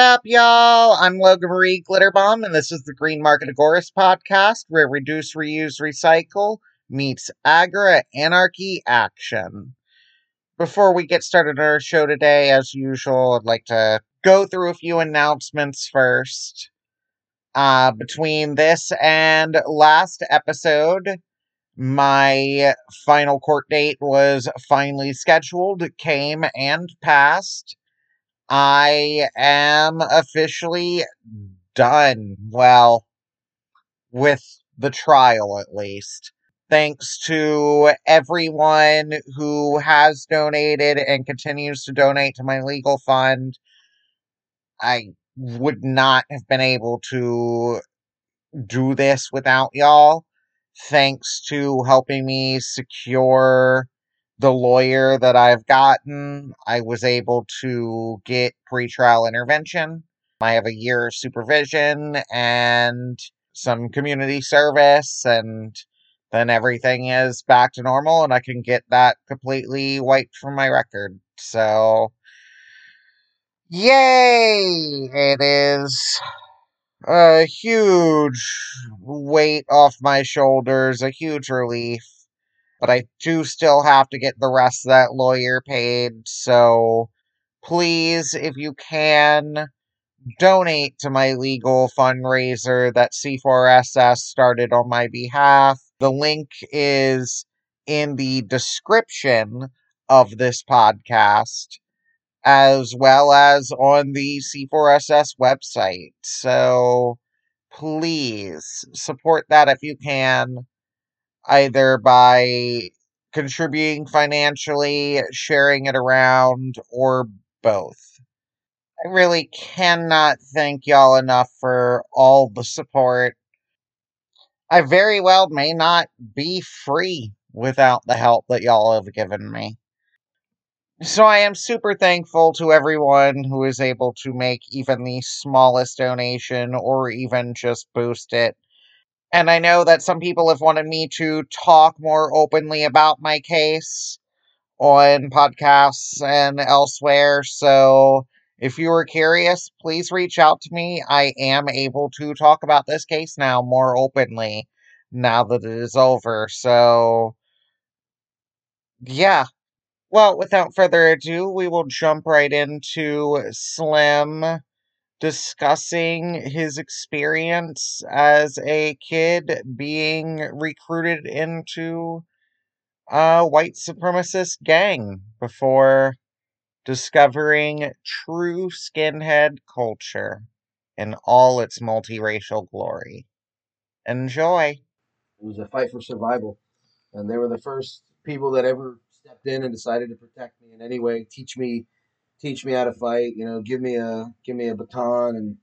Up, y'all? I'm Logan Marie Glitterbomb, and this is the Green Market Agorist podcast, where Reduce, Reuse, Recycle meets Agora Anarchy Action. Before we get started on our show today, as usual, I'd like to go through a few announcements first. Uh, between this and last episode, my final court date was finally scheduled, came and passed. I am officially done. Well, with the trial at least. Thanks to everyone who has donated and continues to donate to my legal fund. I would not have been able to do this without y'all. Thanks to helping me secure the lawyer that I've gotten, I was able to get pretrial intervention. I have a year of supervision and some community service, and then everything is back to normal, and I can get that completely wiped from my record. So, yay! It is a huge weight off my shoulders, a huge relief but I do still have to get the rest of that lawyer paid. So please, if you can, donate to my legal fundraiser that C4SS started on my behalf. The link is in the description of this podcast, as well as on the C4SS website. So please support that if you can either by contributing financially, sharing it around, or both. I really cannot thank y'all enough for all the support. I very well may not be free without the help that y'all have given me. So I am super thankful to everyone who is able to make even the smallest donation or even just boost it and I know that some people have wanted me to talk more openly about my case on podcasts and elsewhere. So if you are curious, please reach out to me. I am able to talk about this case now more openly now that it is over. So, yeah. Well, without further ado, we will jump right into Slim discussing his experience as a kid being recruited into a white supremacist gang before discovering true skinhead culture in all its multiracial glory. Enjoy. It was a fight for survival, and they were the first people that ever stepped in and decided to protect me in any way, teach me teach me how to fight. You know, give me a give me a baton and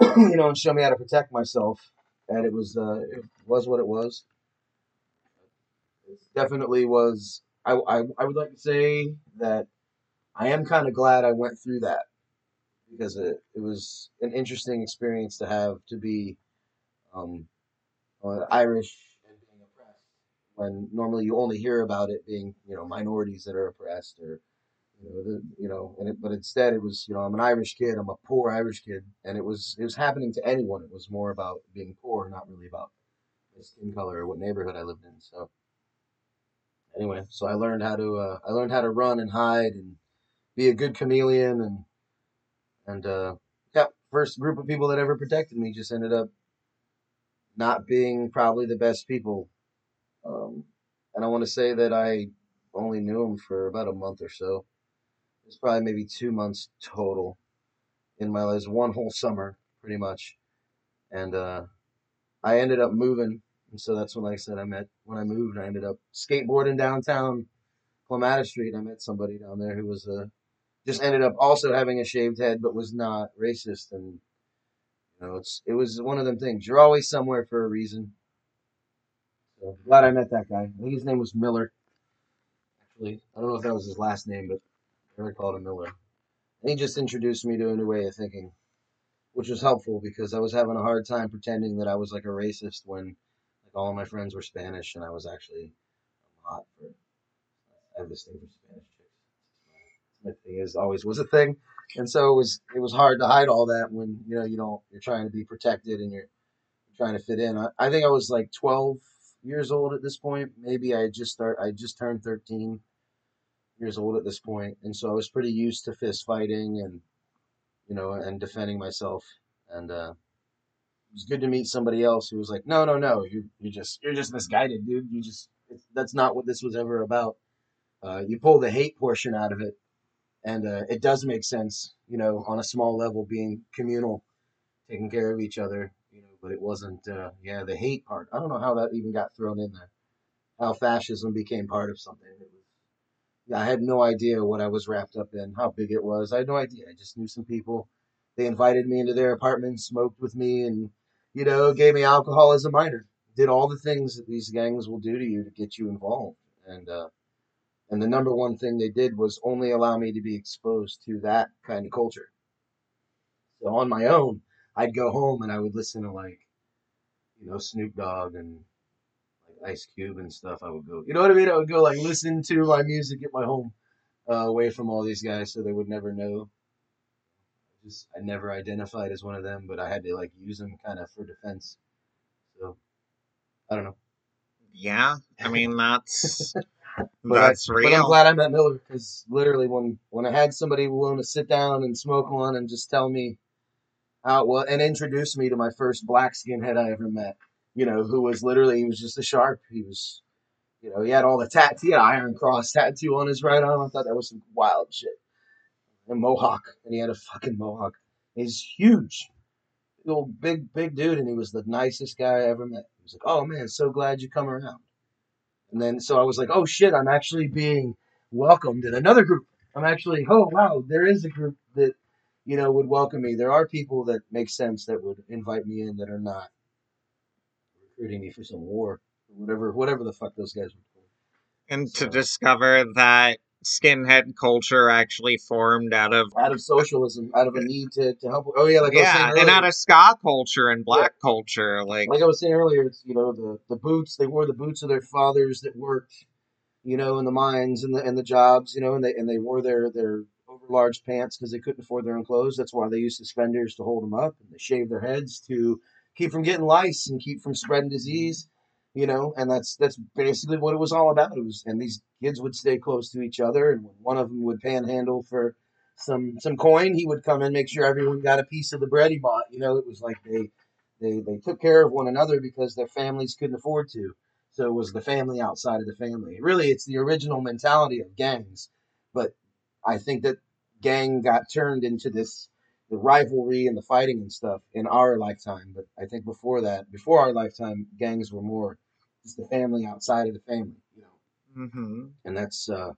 you know, and show me how to protect myself. And it was uh, it was what it was. It definitely was. I, I I would like to say that I am kind of glad I went through that because it, it was an interesting experience to have to be um, Irish and being oppressed when normally you only hear about it being you know minorities that are oppressed or you know, the, you know, and it, but instead it was, you know, I'm an Irish kid, I'm a poor Irish kid, and it was it was happening to anyone. It was more about being poor, not really about my skin color or what neighborhood I lived in. So anyway, so I learned how to uh, I learned how to run and hide and be a good chameleon and and uh, yeah, first group of people that ever protected me just ended up not being probably the best people. Um, and I want to say that I only knew them for about a month or so. It's probably maybe two months total in my life. One whole summer, pretty much. And uh, I ended up moving. And so that's when, like I said, I met, when I moved, I ended up skateboarding downtown Clematis Street. I met somebody down there who was uh, just ended up also having a shaved head, but was not racist. And, you know, it's, it was one of them things. You're always somewhere for a reason. So glad I met that guy. I think his name was Miller. Actually, I don't know if that was his last name, but I called him Miller. And he just introduced me to a new way of thinking, which was helpful because I was having a hard time pretending that I was like a racist when like all my friends were Spanish and I was actually a hot for. I have this thing for Spanish chicks. Blacksmithing is always was a thing, and so it was it was hard to hide all that when you know you don't you're trying to be protected and you're trying to fit in. I, I think I was like 12 years old at this point. Maybe I just start I just turned 13 years old at this point, and so I was pretty used to fist fighting and you know and defending myself. And uh, it was good to meet somebody else who was like, no, no, no, you you just you're just misguided, dude. You just that's not what this was ever about. Uh, you pull the hate portion out of it, and uh, it does make sense, you know, on a small level, being communal, taking care of each other, you know. But it wasn't, uh, yeah, the hate part. I don't know how that even got thrown in there. How fascism became part of something. I had no idea what I was wrapped up in, how big it was. I had no idea. I just knew some people. They invited me into their apartment, smoked with me, and you know, gave me alcohol as a minor. Did all the things that these gangs will do to you to get you involved, and uh, and the number one thing they did was only allow me to be exposed to that kind of culture. So on my own, I'd go home and I would listen to like, you know, Snoop Dogg and Ice Cube and stuff. I would go, you know what I mean? I would go like listen to my music at my home, uh, away from all these guys, so they would never know. I just I never identified as one of them, but I had to like use them kind of for defense. So I don't know. Yeah, I mean that's But, that's I, but I'm glad I met Miller because literally when when I had somebody willing to sit down and smoke one and just tell me how well and introduce me to my first black skinhead I ever met, you know, who was literally he was just a shark. He was, you know, he had all the tattoo, he had Iron Cross tattoo on his right arm. I thought that was some wild shit. A mohawk, and he had a fucking mohawk. He's huge, old big big dude, and he was the nicest guy I ever met. He was like, "Oh man, so glad you come around." And then so I was like, oh shit, I'm actually being welcomed in another group. I'm actually, oh wow, there is a group that, you know, would welcome me. There are people that make sense that would invite me in that are not recruiting me for some war, whatever, whatever the fuck those guys were. and to discover that skinhead culture actually formed out of Out of socialism, out of a need to, to help. Oh yeah, like I was saying yeah, earlier, and out of ska culture and black culture, like like I was saying earlier, it's you know the the boots they wore the boots of their fathers that worked, you know, in the mines and the and the jobs, you know, and they and they wore their their large pants because they couldn't afford their own clothes. That's why they used suspenders to hold them up, and they shaved their heads to keep from getting lice and keep from spreading disease, you know. And that's that's basically what it was all about. It was, and these kids would stay close to each other, and when one of them would panhandle for some some coin, he would come and make sure everyone got a piece of the bread he bought. You know, it was like they they they took care of one another because their families couldn't afford to. So it was the family outside of the family. Really, it's the original mentality of gangs, but I think that gang got turned into this the rivalry and the fighting and stuff in our lifetime. But I think before that, before our lifetime, gangs were more just the family outside of the family, you know. hmm And that's uh,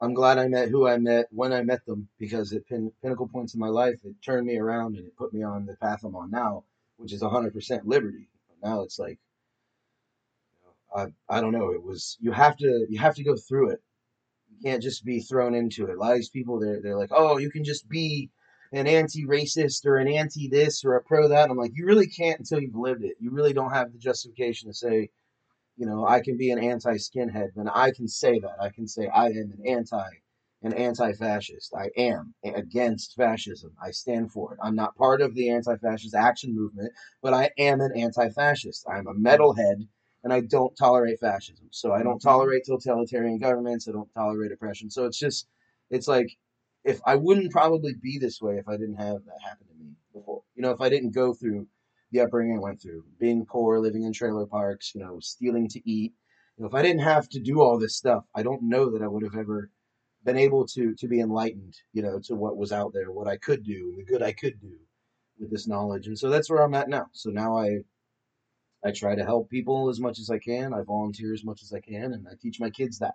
I'm glad I met who I met when I met them because at pin, pinnacle points in my life, it turned me around and it put me on the path I'm on now, which is 100% liberty. But now it's like, you know, I I don't know. It was you have to you have to go through it. You can't just be thrown into it. A lot of these people they're they're like, oh, you can just be an anti-racist or an anti this or a pro that. I'm like, you really can't until you've lived it. You really don't have the justification to say, you know, I can be an anti-skinhead, then I can say that. I can say I am an anti, an anti-fascist. I am against fascism. I stand for it. I'm not part of the anti-fascist action movement, but I am an anti-fascist. I'm a metalhead, and I don't tolerate fascism. So I don't mm-hmm. tolerate totalitarian governments. I don't tolerate oppression. So it's just, it's like, if I wouldn't probably be this way if I didn't have that happen to me before. You know, if I didn't go through the upbringing I went through, being poor, living in trailer parks, you know, stealing to eat. You know, if I didn't have to do all this stuff, I don't know that I would have ever been able to to be enlightened, you know, to what was out there, what I could do, the good I could do with this knowledge. And so that's where I'm at now. So now I I try to help people as much as I can. I volunteer as much as I can, and I teach my kids that.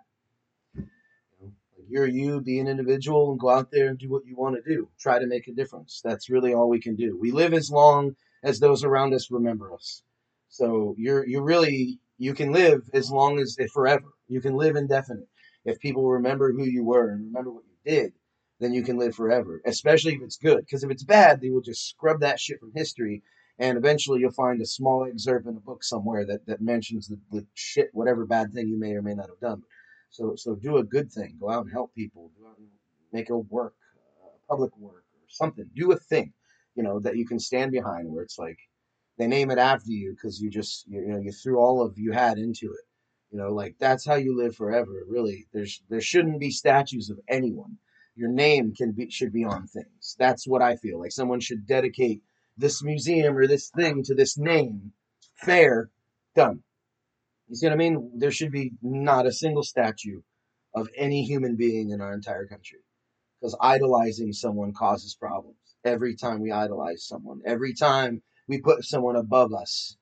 You're you, be an individual, and go out there and do what you want to do. Try to make a difference. That's really all we can do. We live as long as those around us remember us. So you're you really you can live as long as forever. You can live indefinite. If people remember who you were and remember what you did, then you can live forever. Especially if it's good, because if it's bad, they will just scrub that shit from history, and eventually you'll find a small excerpt in a book somewhere that that mentions the, the shit, whatever bad thing you may or may not have done. So so do a good thing. Go out and help people. Go out and make a work, uh, public work or something. Do a thing, you know, that you can stand behind. Where it's like they name it after you because you just you, you know you threw all of you had into it. You know, like that's how you live forever. Really, there's there shouldn't be statues of anyone. Your name can be should be on things. That's what I feel like. Someone should dedicate this museum or this thing to this name. Fair, done. You see what I mean? There should be not a single statue of any human being in our entire country because idolizing someone causes problems. Every time we idolize someone, every time we put someone above us,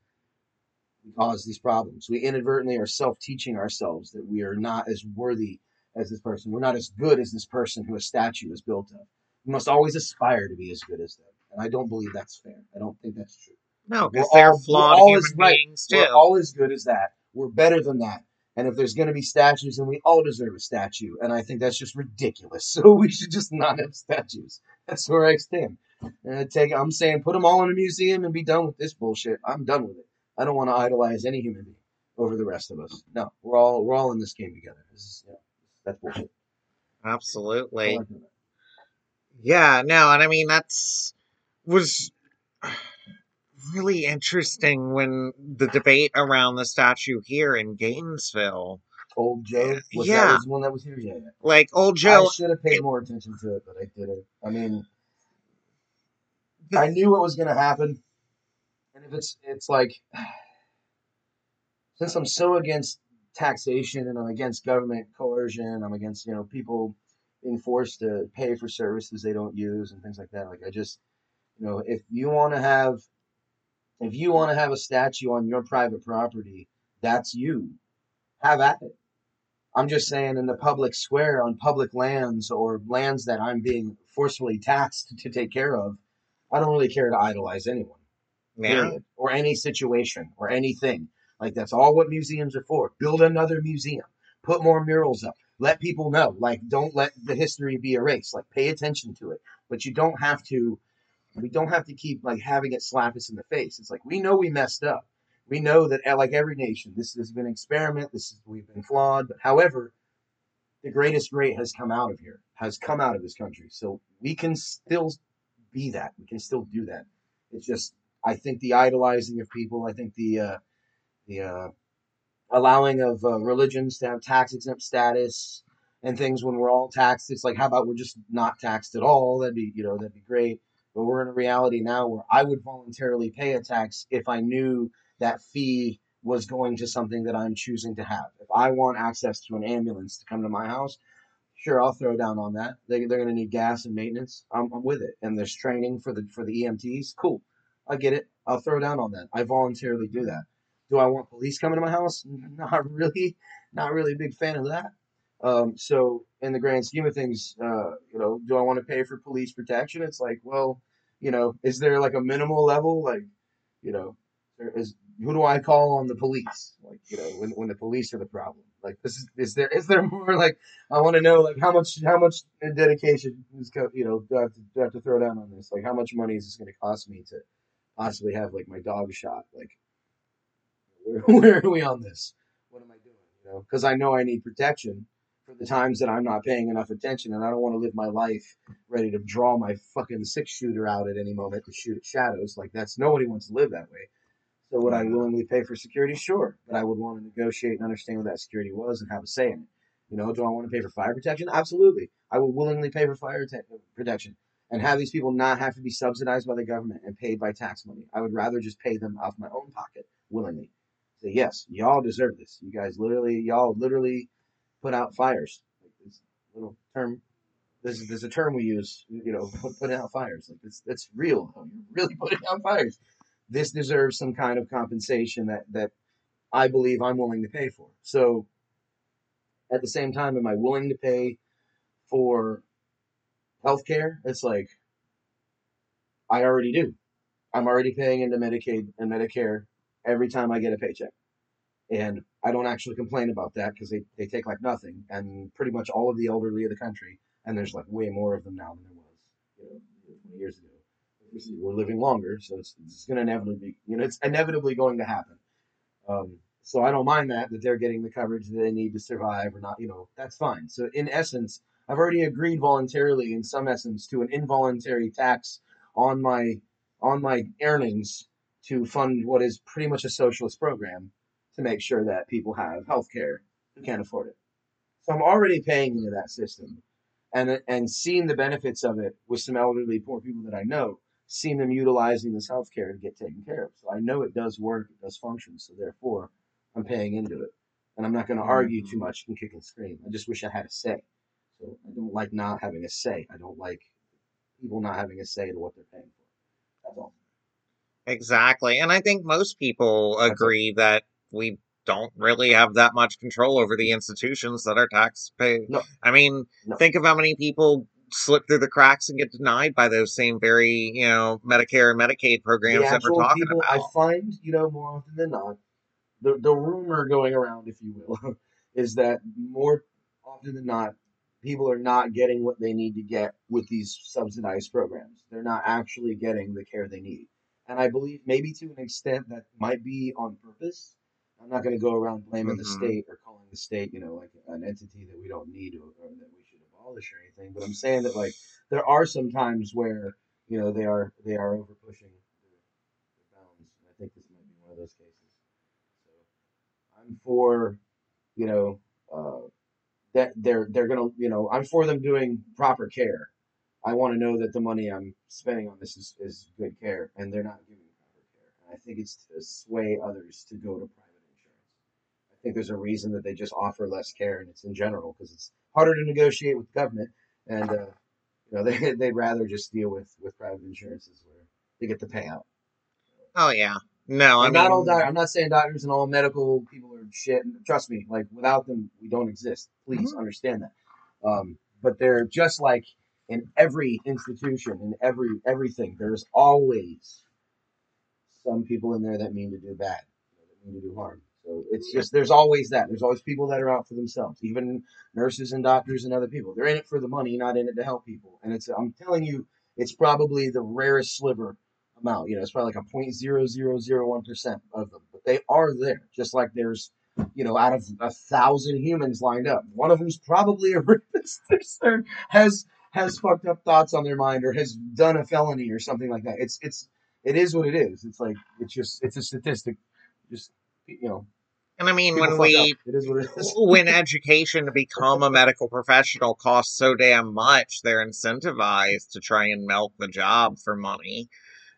we cause these problems. We inadvertently are self teaching ourselves that we are not as worthy as this person. We're not as good as this person who a statue is built of. We must always aspire to be as good as them. And I don't believe that's fair. I don't think that's true. No, because they're all- flawed all human right. beings too. We're all as good as that. We're better than that. And if there's going to be statues, then we all deserve a statue. And I think that's just ridiculous. So we should just not have statues. That's where I stand. Take, I'm saying put them all in a museum and be done with this bullshit. I'm done with it. I don't want to idolize any human being over the rest of us. No, we're all we're all in this game together. This is, yeah, that's bullshit. Absolutely. Like that. Yeah, no, and I mean that's was really interesting when the debate around the statue here in Gainesville. Old Joe, was Yeah. that was the one that was here? Yeah, yeah. Like old Joe, I should have paid more attention to it, but I didn't. I mean, I knew what was going to happen, and if it's it's like since I'm so against taxation and I'm against government coercion, I'm against you know people being forced to pay for services they don't use and things like that. Like I just, you know, if you want to have, if you want to have a statue on your private property, that's you. Have at it. I'm just saying in the public square on public lands or lands that I'm being forcefully taxed to take care of, I don't really care to idolize anyone yeah, or any situation or anything. Like that's all what museums are for. Build another museum. Put more murals up. Let people know. Like don't let the history be erased. Like pay attention to it. But you don't have to we don't have to keep like having it slap us in the face. It's like we know we messed up. We know that like every nation, this has been an experiment. This is we've been flawed. But however, the greatest great has come out of here, has come out of this country. So we can still be that. We can still do that. It's just I think the idolizing of people. I think the uh, the uh, allowing of uh, religions to have tax exempt status and things when we're all taxed. It's like, how about we're just not taxed at all? That'd be you know that'd be great. But we're in a reality now where I would voluntarily pay a tax if I knew that fee was going to something that I'm choosing to have. If I want access to an ambulance to come to my house, sure, I'll throw down on that. They, they're going to need gas and maintenance. I'm, I'm with it. And there's training for the for the EMTs. Cool. I get it. I'll throw down on that. I voluntarily do that. Do I want police coming to my house? Not really. Not really a big fan of that. Um, so in the grand scheme of things, uh, you know, do I want to pay for police protection? It's like, well, you know, is there like a minimal level? Like, you know, is who do I call on the police? Like, you know, when when the police are the problem. Like, this is is there is there more like I want to know like how much how much dedication is you know do I have to, do I have to throw down on this? Like, how much money is this going to cost me to possibly have like my dog shot? Like, where, where are we on this? What am I doing? You know, because I know I need protection for the times that I'm not paying enough attention, and I don't want to live my life ready to draw my fucking six shooter out at any moment to shoot at shadows. Like that's nobody wants to live that way. So would I willingly pay for security? Sure, but I would want to negotiate and understand what that security was and have a say in it. You know, do I want to pay for fire protection? Absolutely, I would willingly pay for fire te- uh, protection and have these people not have to be subsidized by the government and paid by tax money. I would rather just pay them off my own pocket willingly. Say yes, y'all deserve this. You guys literally, y'all literally put out fires. Like this little term. There's, a term we use, you know, put, putting out fires. Like it's that's real. You're really putting out fires. This deserves some kind of compensation that that I believe I'm willing to pay for. So at the same time, am I willing to pay for healthcare? It's like I already do. I'm already paying into Medicaid and Medicare every time I get a paycheck. And I don't actually complain about that because they, they take like nothing. And pretty much all of the elderly of the country, and there's like way more of them now than there was, you know, 20 years ago. We're living longer, so it's, it's going to inevitably be, you know, it's inevitably going to happen. Um, so I don't mind that, that they're getting the coverage that they need to survive or not, you know, that's fine. So in essence, I've already agreed voluntarily, in some essence, to an involuntary tax on my on my earnings to fund what is pretty much a socialist program to make sure that people have health care who can't afford it. So I'm already paying into that system and and seeing the benefits of it with some elderly poor people that I know, seeing them utilizing this health care to get taken care of. So I know it does work, it does function. So therefore I'm paying into it. And I'm not going to argue too mm-hmm. much and kick and scream. I just wish I had a say. So I don't like not having a say. I don't like people not having a say to what they're paying for. That's all. Exactly. And I think most people agree that we don't really have that much control over the institutions that our tax pay. No. I mean, No. think of how many people slip through the cracks and get denied by those same very, you know, Medicare and Medicaid programs that we're talking people about. I find, you know, more often than not, the the rumor going around, if you will, is that more often than not, people are not getting what they need to get with these subsidized programs. They're not actually getting the care they need. And I believe maybe to an extent that might be on purpose. I'm not going to go around blaming the Mhm. state or calling the state, you know, like an entity that we don't need or, or that we should abolish or anything. But I'm saying that like there are some times where you know they are they are over pushing the, the bounds. And I think this might be one of those cases. So I'm for you know uh, that they're they're gonna you know I'm for them doing proper care. I want to know that the money I'm spending on this is, is good care, and they're not giving proper care. And I think it's to sway others to go to private think there's a reason that they just offer less care, and it's in general because it's harder to negotiate with the government, and uh, you know they they'd rather just deal with with private insurances where they get the payout. Oh, yeah. No, I I'm mean, not all doc- I'm not saying doctors and all medical people are shit. and Trust me, like without them, we don't exist. Please understand that. Um, but they're just like in every institution, in every everything. There's always some people in there that mean to do bad, that mean to do harm. So it's just there's always that. There's always people that are out for themselves, even nurses and doctors and other people. They're in it for the money, not in it to help people. And it's I'm telling you, it's probably the rarest sliver amount. You know, it's probably like a point zero zero zero one percent of them, but they are there. Just like there's, you know, out of a thousand humans lined up, one of them's probably a rapist or has has fucked up thoughts on their mind or has done a felony or something like that. It's it's it is what it is. It's like it's just it's a statistic. Just you know, and I mean, when we up. it is what it is. when education to become a medical professional costs so damn much, they're incentivized to try and milk the job for money.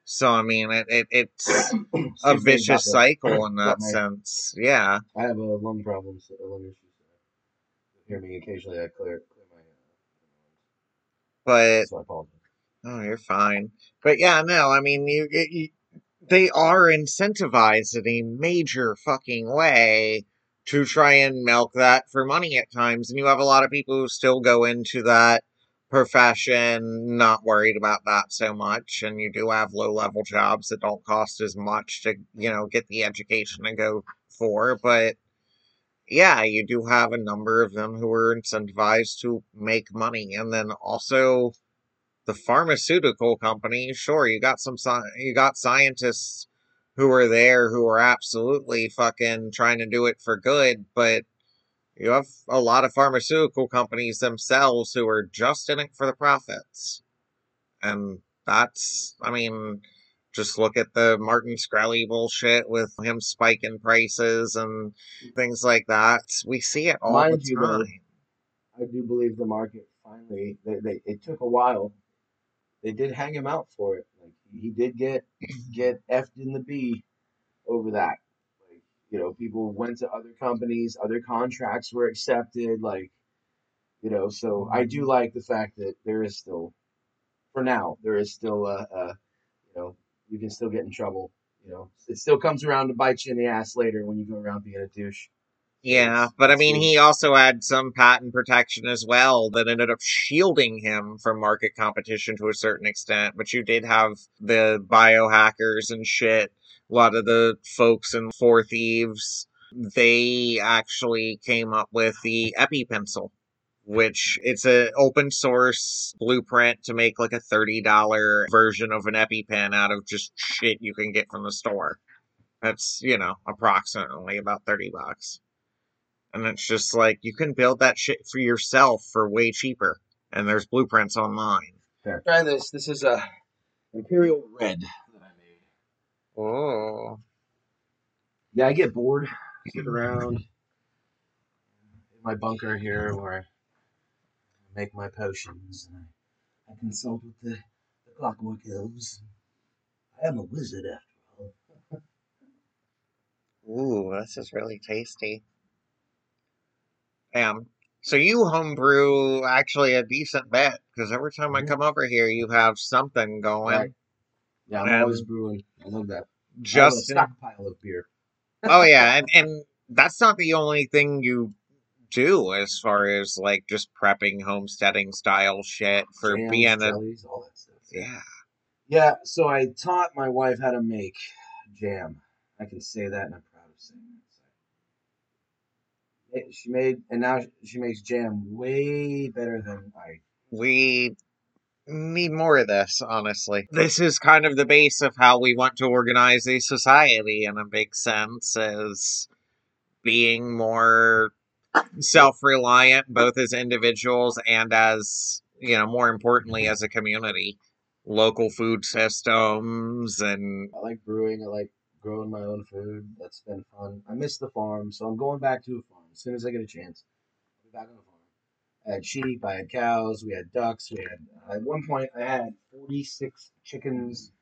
So I mean, it, it it's a Excuse me about vicious cycle in that my- sense. Yeah, I have a lung problem, so a lung issue. So hear me occasionally. I clear clear my. Uh, but so I apologize. oh, you're fine. But yeah, no, I mean, you, you they are incentivized in a major fucking way to try and milk that for money at times, and you have a lot of people who still go into that profession not worried about that so much and you do have low level jobs that don't cost as much to you know get the education to go for but yeah you do have a number of them who are incentivized to make money and then also the pharmaceutical companies sure you got some you got scientists who are there who are absolutely fucking trying to do it for good but you have a lot of pharmaceutical companies themselves who are just in it for the profits. And that's, I mean, just look at the Martin Shkreli bullshit with him spiking prices and things like that. We see it all Mind the you, time. I do believe the market finally. They, they it took a while. They did hang him out for it. Like he did get get effed in the B over that. Like you know, people went to other companies, other contracts were accepted. Like you know, so I do mm-hmm. like the fact that there is still, for now, there is still a, a you know, you can still get in trouble. You know, it still comes around to bite you in the ass later when you go around being a douche. Yeah, but I mean, he also had some patent protection as well that ended up shielding him from market competition to a certain extent. But you did have the biohackers and shit. A lot of the folks in Four Thieves, they actually came up with the EpiPencil, which it's an open source blueprint to make like a $30 version of an EpiPen out of just shit you can get from the store. That's, you know, approximately about 30 bucks And it's just like you can build that shit for yourself for way cheaper. And there's blueprints online. Fair. Try this. This is a Imperial Red that I made. Oh. Yeah, I get bored. I Sit around in my bunker here where I make my potions. And I, I consult with the, the clockwork elves. I am a wizard after all. Ooh, this is really tasty. Damn. So you homebrew actually a decent bit because every time I Mhm. come over here, you have something going. Right. Yeah, I'm And- always brewing. I love that. Just a stockpile of beer. oh yeah, and and that's not the only thing you do as far as like just prepping homesteading style shit for Jams, being a jellies, all that stuff. yeah. Yeah, so I taught my wife how to make jam. I can say that, and I'm proud of saying that. Eh, She made, and now she makes jam way better than I. We need more of this, honestly. This is kind of the base of how we want to organize a society in a big sense as being more self-reliant both as individuals and as, you know, more importantly as a community. Local food systems and I like brewing. I like growing my own food. That's been fun. I miss the farm, so I'm going back to a farm as soon as I get a chance. I'll be back on the farm. I had sheep. I had cows. We had ducks. We had at one point I had 46 chickens.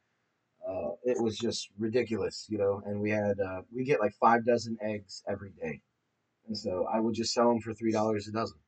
Uh, it was just ridiculous, you know. And we had uh, we get like five dozen eggs every day, and so I would just sell them for three dollars a dozen.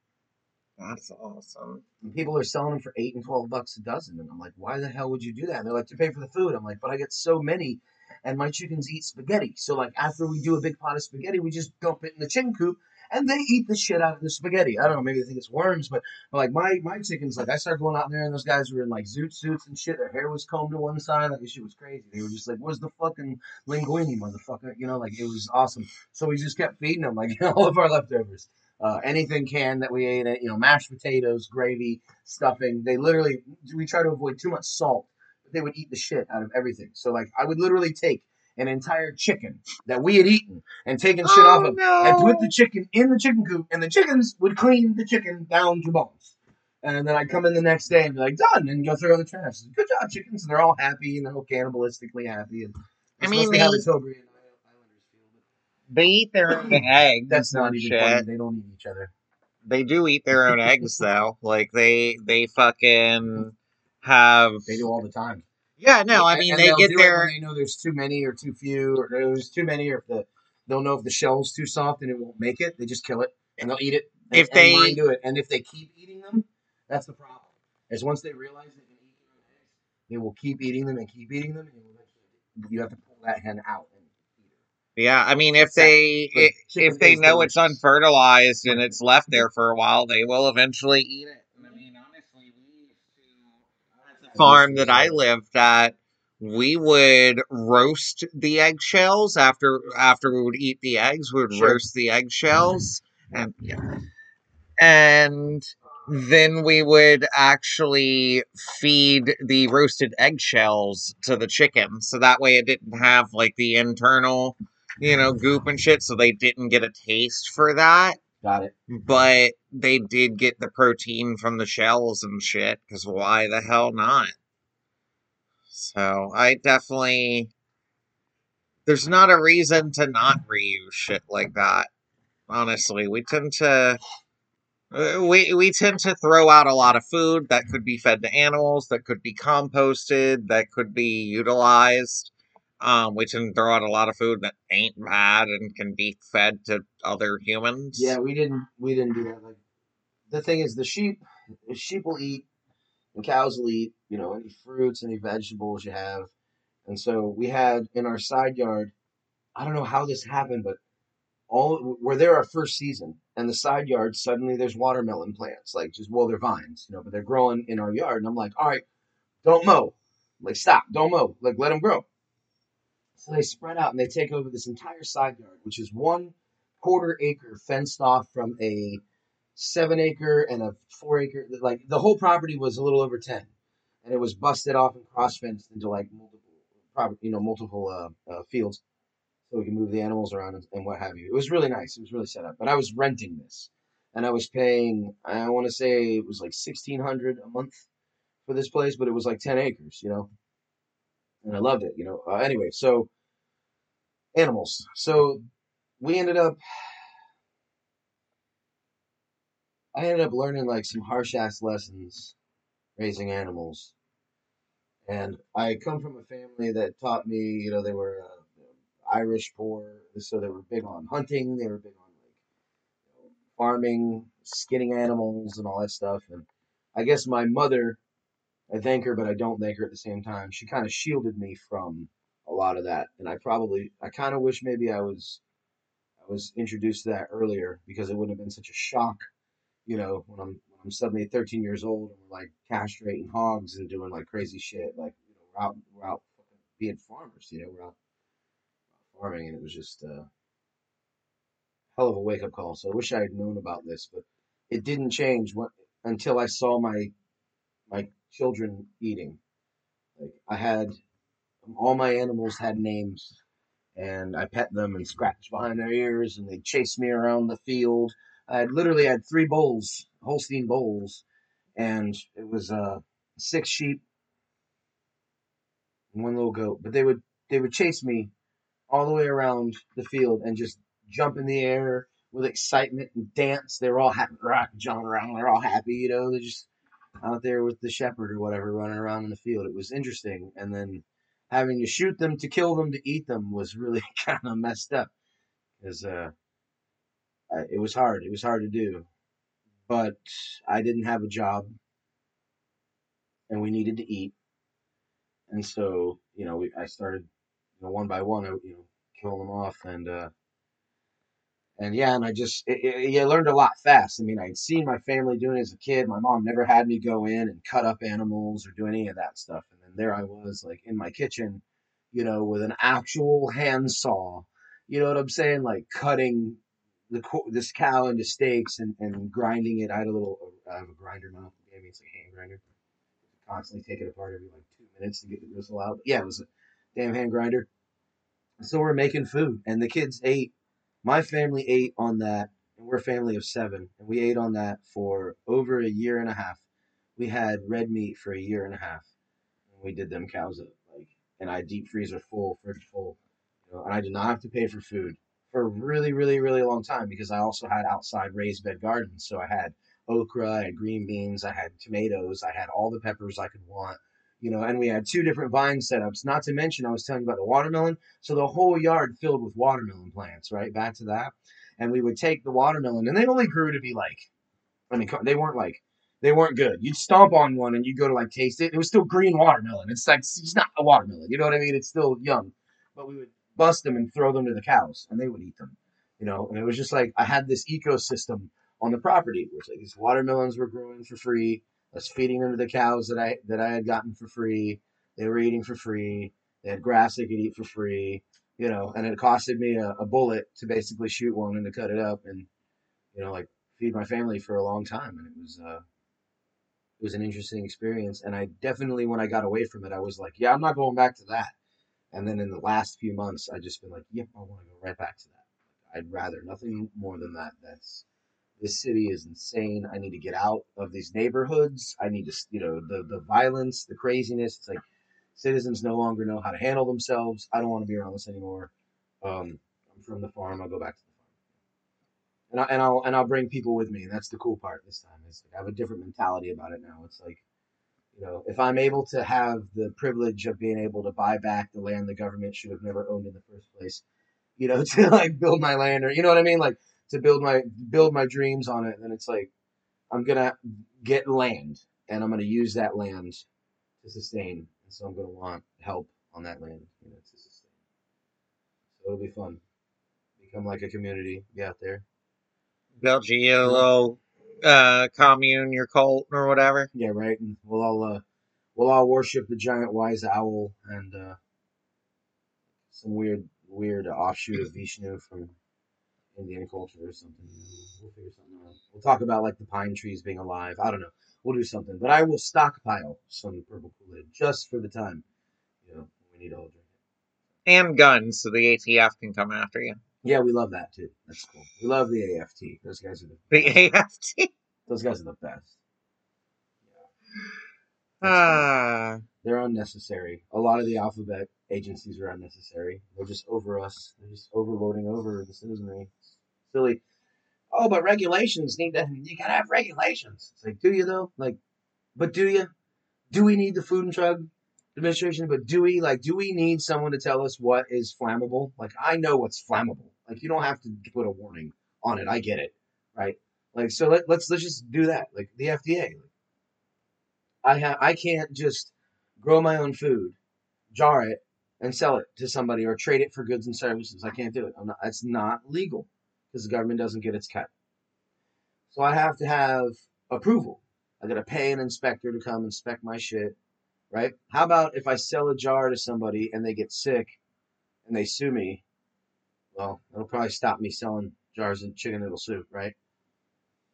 that's awesome. And people are selling them for eight and twelve bucks a dozen, and I'm like, why the hell would you do that? And they're like, to pay for the food. I'm like, but I get so many, and my chickens eat spaghetti. So like after we do a big pot of spaghetti, we just dump it in the chicken coop, and they eat the shit out of the spaghetti. I don't know, maybe they think it's worms, but, but like my my chickens, like I started going out there, and those guys were in like zoot suits and shit. Their hair was combed to one side, like this shit was crazy. They were just like, "Where's the fucking linguini, motherfucker?" You know, like it was awesome. So we just kept feeding them like all of our leftovers. Uh, anything canned that we ate, you know, mashed potatoes, gravy, stuffing. They literally, we try to avoid too much salt. But they would eat the shit out of everything. So like, I would literally take an entire chicken that we had eaten and taken shit off Oh, of, and put the chicken in the chicken coop, and the chickens would clean the chicken down to bones. And then I'd come in the next day and be like, done, and go throw it in the trash. Good job, chickens. And they're all happy and they're all cannibalistically happy. And I mean, they- the Trobriand Islanders feel. They eat their own eggs. that's not even shit. funny. They don't eat each other. They do eat their own eggs though. Like they they fucking have They do all the time. Yeah, no, I mean and they get there. they know there's too many or too few, or there's too many, or if the they'll know if the shell's too soft and it won't make it. They just kill it and they'll eat it. And, If they- and do it, and if they keep eating them, that's the problem. Is once they realize they can eat their eggs, they will keep eating them and keep eating them, and you eventually you have to pull that hen out and eat her. Yeah, I mean if Exactly. they if they know it's unfertilized and it's left there for a while, they will eventually eat it. And I mean honestly, we used to at the farm that I lived at, we would roast the eggshells after after we would eat the eggs. We would Sure. roast the eggshells, and yeah, and then we would actually feed the roasted eggshells to the chicken, so that way it didn't have like the internal, you know, goop and shit. So they didn't get a taste for that Got it. but they did get the protein from the shells and shit because why the hell not? So i definitely there's not a reason to not reuse shit like that honestly. We tend to uh, we we tend to throw out a lot of food that could be fed to animals that could be composted that could be utilized um, we to throw out a lot of food that ain't bad and can be fed to other humans Yeah, we didn't we didn't do that. Like the thing is, the sheep the sheep will eat, and cows will eat. You know, any fruits, any vegetables you have, and so we had in our side yard. I don't know how this happened, but all we're there our first season, and the side yard suddenly there's watermelon plants, like just well they're vines, you know, but they're growing in our yard, and I'm like, all right, don't mow, like stop, don't mow, like let them grow. So they spread out and they take over this entire side yard, which is one quarter acre fenced off from a seven acre and a four acre. Like the whole property was a little over ten, and it was busted off and cross fenced into like multiple you know, multiple uh, uh, fields. so we can move the animals around and, and what have you. It was really nice. It was really set up. But I was renting this, and I was paying. I want to say it was like sixteen hundred a month for this place, but it was like ten acres, you know. And I loved it, you know. Uh, anyway, so animals. So we ended up. I ended up learning like some harsh ass lessons raising animals. And I come from a family that taught me, you know, they were uh, Irish poor, so they were big on hunting. They were big on like farming, skinning animals, and all that stuff. And I guess my mother, I thank her, but I don't thank her at the same time. She kind of shielded me from a lot of that, and I probably, I kind of wish maybe I was, I was introduced to that earlier because it wouldn't have been such a shock, you know, when I'm when I'm suddenly 13 years old and we're like castrating hogs and doing like crazy shit, like you know, we're out, we're out being farmers, you know, we're out farming, and it was just a hell of a wake up call. So I wish I had known about this, but it didn't change what, until I saw my my children eating. Like I had all my animals had names, and I pet them and scratched behind their ears, and they chased me around the field. I had literally had three bulls, Holstein bulls, and it was uh, six sheep, and one little goat. But they would they would chase me all the way around the field and just jump in the air with excitement and dance. They were all happy, rock, jumping around. They're all happy, you know. They're just out there with the shepherd or whatever running around in the field. It was interesting, and then having to shoot them to kill them to eat them was really kind of messed up. Because uh, it was hard. It was hard to do, but I didn't have a job, and we needed to eat, and so you know we, I started you know one by one, you know, kill them off, and uh, and yeah, and I just it, it, learned a lot fast. I mean, I'd seen my family doing it as a kid. My mom never had me go in and cut up animals or do any of that stuff, and then there I was, like in my kitchen, you know, with an actual handsaw. You know what I'm saying? Like cutting the this cow into steaks and, and grinding it. I had a little, I have a grinder now. Maybe it's a hand grinder. Constantly take it apart every like two minutes to get the gristle out. But yeah, it was a damn hand grinder. So we're making food, and the kids ate. My family ate on that, and we're a family of seven, and we ate on that for over a year and a half. We had red meat for a year and a half, and we did them cows up like, and I deep freezer full, fridge full, you know, and I did not have to pay for food for a really, really, really long time because I also had outside raised bed gardens. So I had okra, I had green beans, I had tomatoes, I had all the peppers I could want you know, and we had two different vine setups. Not to mention, I was telling you about the watermelon. So the whole yard filled with watermelon plants, right? Back to that. And we would take the watermelon, and they only grew to be like, I mean, they weren't like, they weren't good. You'd stomp on one and you'd go to like taste it. It was still green watermelon. It's like, it's not a watermelon. You know what I mean? It's still young. But we would bust them and throw them to the cows, and they would eat them. You know, and it was just like I had this ecosystem on the property, which like these watermelons were growing for free I was feeding them to the cows that I that I had gotten for free. They were eating for free. They had grass they could eat for free. You know, and it costed me a, a bullet to basically shoot one and to cut it up and you know like feed my family for a long time. And it was uh, it was an interesting experience. And I definitely when I got away from it, I was like, yeah, I'm not going back to that. And then in the last few months, I just been like, yep, I want to go right back to that. I'd rather nothing more than that. That's this city is insane. I need to get out of these neighborhoods. I need to, you know, the the violence, the craziness. It's like citizens no longer know how to handle themselves. I don't want to be around this anymore. Um, I'm from the farm. I'll go back to the farm, and I, and I'll and I'll bring people with me. And that's the cool part this time. Is I have a different mentality about it now. It's like, you know, if I'm able to have the privilege of being able to buy back the land the government should have never owned in the first place, you know, to like build my land or you know what I mean, like to build my build my dreams on it, And it's like I'm gonna get land and I'm gonna use that land to sustain. And so I'm gonna want help on that land, you know, to sustain. So it'll be fun. Become like a community, be out there. Build your little uh, commune, your cult or whatever. Yeah, right. And we'll all uh, we'll all worship the giant wise owl and uh, some weird weird offshoot of Vishnu from Indian culture or something. We'll figure something out. We'll talk about like the pine trees being alive. I don't know. We'll do something. But I will stockpile some purple Kool Aid just for the time. You know, we need all drink it. and guns, so the ATF can come after you. Yeah, we love that too. That's cool. We love the AFT. Those guys are the The AFT. those guys are the best. Ah, They're unnecessary. A lot of the alphabet agencies are unnecessary. They're just over us. They're just overloading over the citizenry. It's silly. Oh, but regulations need to. You gotta have regulations. It's like, do you though? Like, but do you? Do we need the Food and Drug Administration? But do we? Like, do we need someone to tell us what is flammable? Like, I know what's flammable. Like, you don't have to put a warning on it. I get it, right? Like, so let, let's let's just do that. Like the FDA. I have I can't just grow my own food, jar it, and sell it to somebody or trade it for goods and services. I can't do it. Not, it's not legal because the government doesn't get its cut. So I have to have approval. I got to pay an inspector to come inspect my shit, right? How about if I sell a jar to somebody and they get sick and they sue me? Well, it'll probably stop me selling jars of chicken noodle soup, right?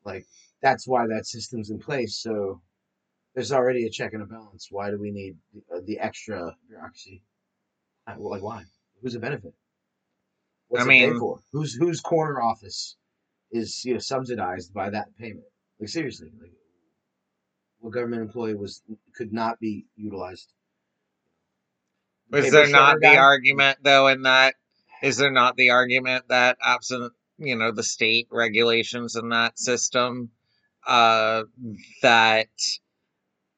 Like that's why that system's in place. So there's already a check and a balance. Why do we need the, uh, the extra bureaucracy? Well, Like why? Who's the benefit? What's I mean- for? Whose whose corner office is you know subsidized by that payment? Like seriously, like what government employee was could not be utilized? is Paper there not the guy? argument though in that? Is there not the argument that absent, you know, the state regulations in that system, uh, that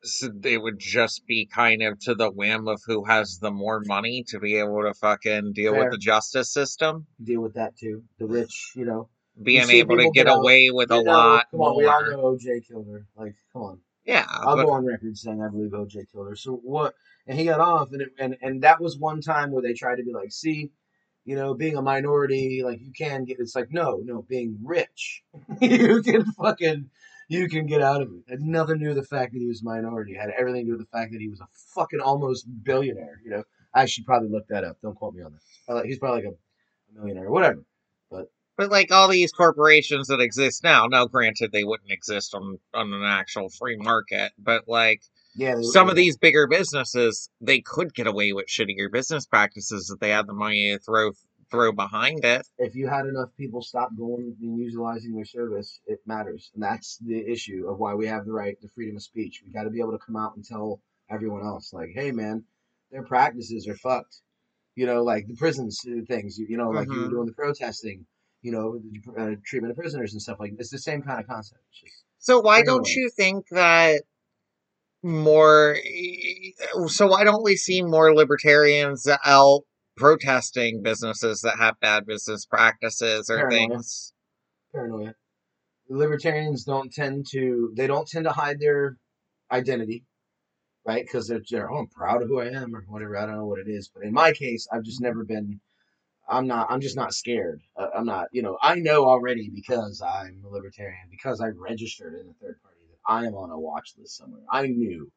s- it would just be kind of to the whim of who has the more money to be able to fucking deal Fair. with the justice system, Deal with that too. The rich, you know. being see able to get out- away with a know, oh, lot Come on, we all more. know OJ killed her. Like, come on. Yeah, I'll but- go on record saying I believe OJ killed her. So what? And he got off, and it, and and that was one time where they tried to be like, see, you know, being a minority, like you can get. It's like no, no, being rich, you can fucking, you can get out of it. It had nothing to do with the fact that he was a minority. It had everything to do with the fact that he was a fucking almost billionaire. You know, I should probably look that up. Don't quote me on that. Uh, He's probably like a millionaire, or whatever. But but like all these corporations that exist now, now granted they wouldn't exist on on an actual free market, but like Yeah, they- some of these bigger businesses, they could get away with shittier business practices if they had the money to throw throw behind it. if you had enough people stop going and utilizing their service, it matters. And that's the issue of why we have the right to freedom of speech. We got to be able to come out and tell everyone else, like, hey, man, their practices are fucked. You know, like the prisons uh, things, you, know, like you were Mhm. doing the protesting, you know, the uh, treatment of prisoners and stuff like It's the same kind of concept. Just- So why don't you think that more so why don't we see more libertarians out protesting businesses that have bad business practices or Paranoia. things? paranoia. Libertarians don't tend to they don't tend to hide their identity, right? Because they're, they're oh, I'm proud of who I am or whatever. I don't know what it is, but in my case, I've just never been. I'm not. I'm just not scared. Uh, I'm not. You know, I know already because I'm a libertarian because I registered in a third party that I am on a watch list somewhere. I knew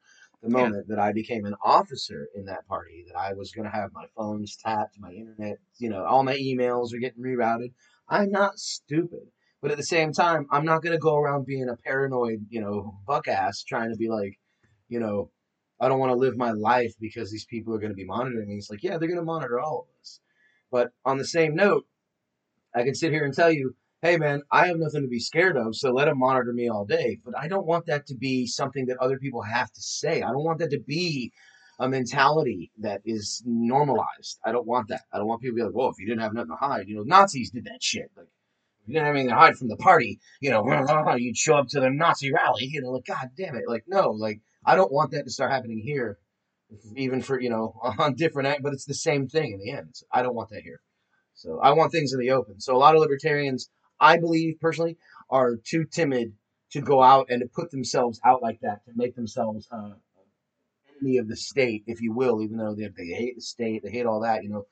the Yeah. moment that I became an officer in that party that I was going to have my phones tapped, my internet, you know, all my emails are getting rerouted. I'm not stupid. But at the same time, I'm not going to go around being a paranoid, you know, buck ass trying to be like, you know, I don't want to live my life because these people are going to be monitoring me. It's like, yeah, they're going to monitor all of us. But on the same note, I can sit here and tell you, hey, man, I have nothing to be scared of, so let them monitor me all day. But I don't want that to be something that other people have to say. I don't want that to be a mentality that is normalized. I don't want that. I don't want people to be like, well, if you didn't have nothing to hide, you know, Nazis did that shit. Like, if you didn't have anything to hide from the party, you know, you'd show up to the Nazi rally, you know, like, God damn it. Like, no, like, I don't want that to start happening here, even for, you know, on different, act- but it's the same thing in the end. I don't want that here. So I want things in the open. So a lot of libertarians, I believe personally, are too timid to go out and to put themselves out like that, to make themselves uh, enemy of the state, if you will, even though they, they hate the state, they hate all that, you know.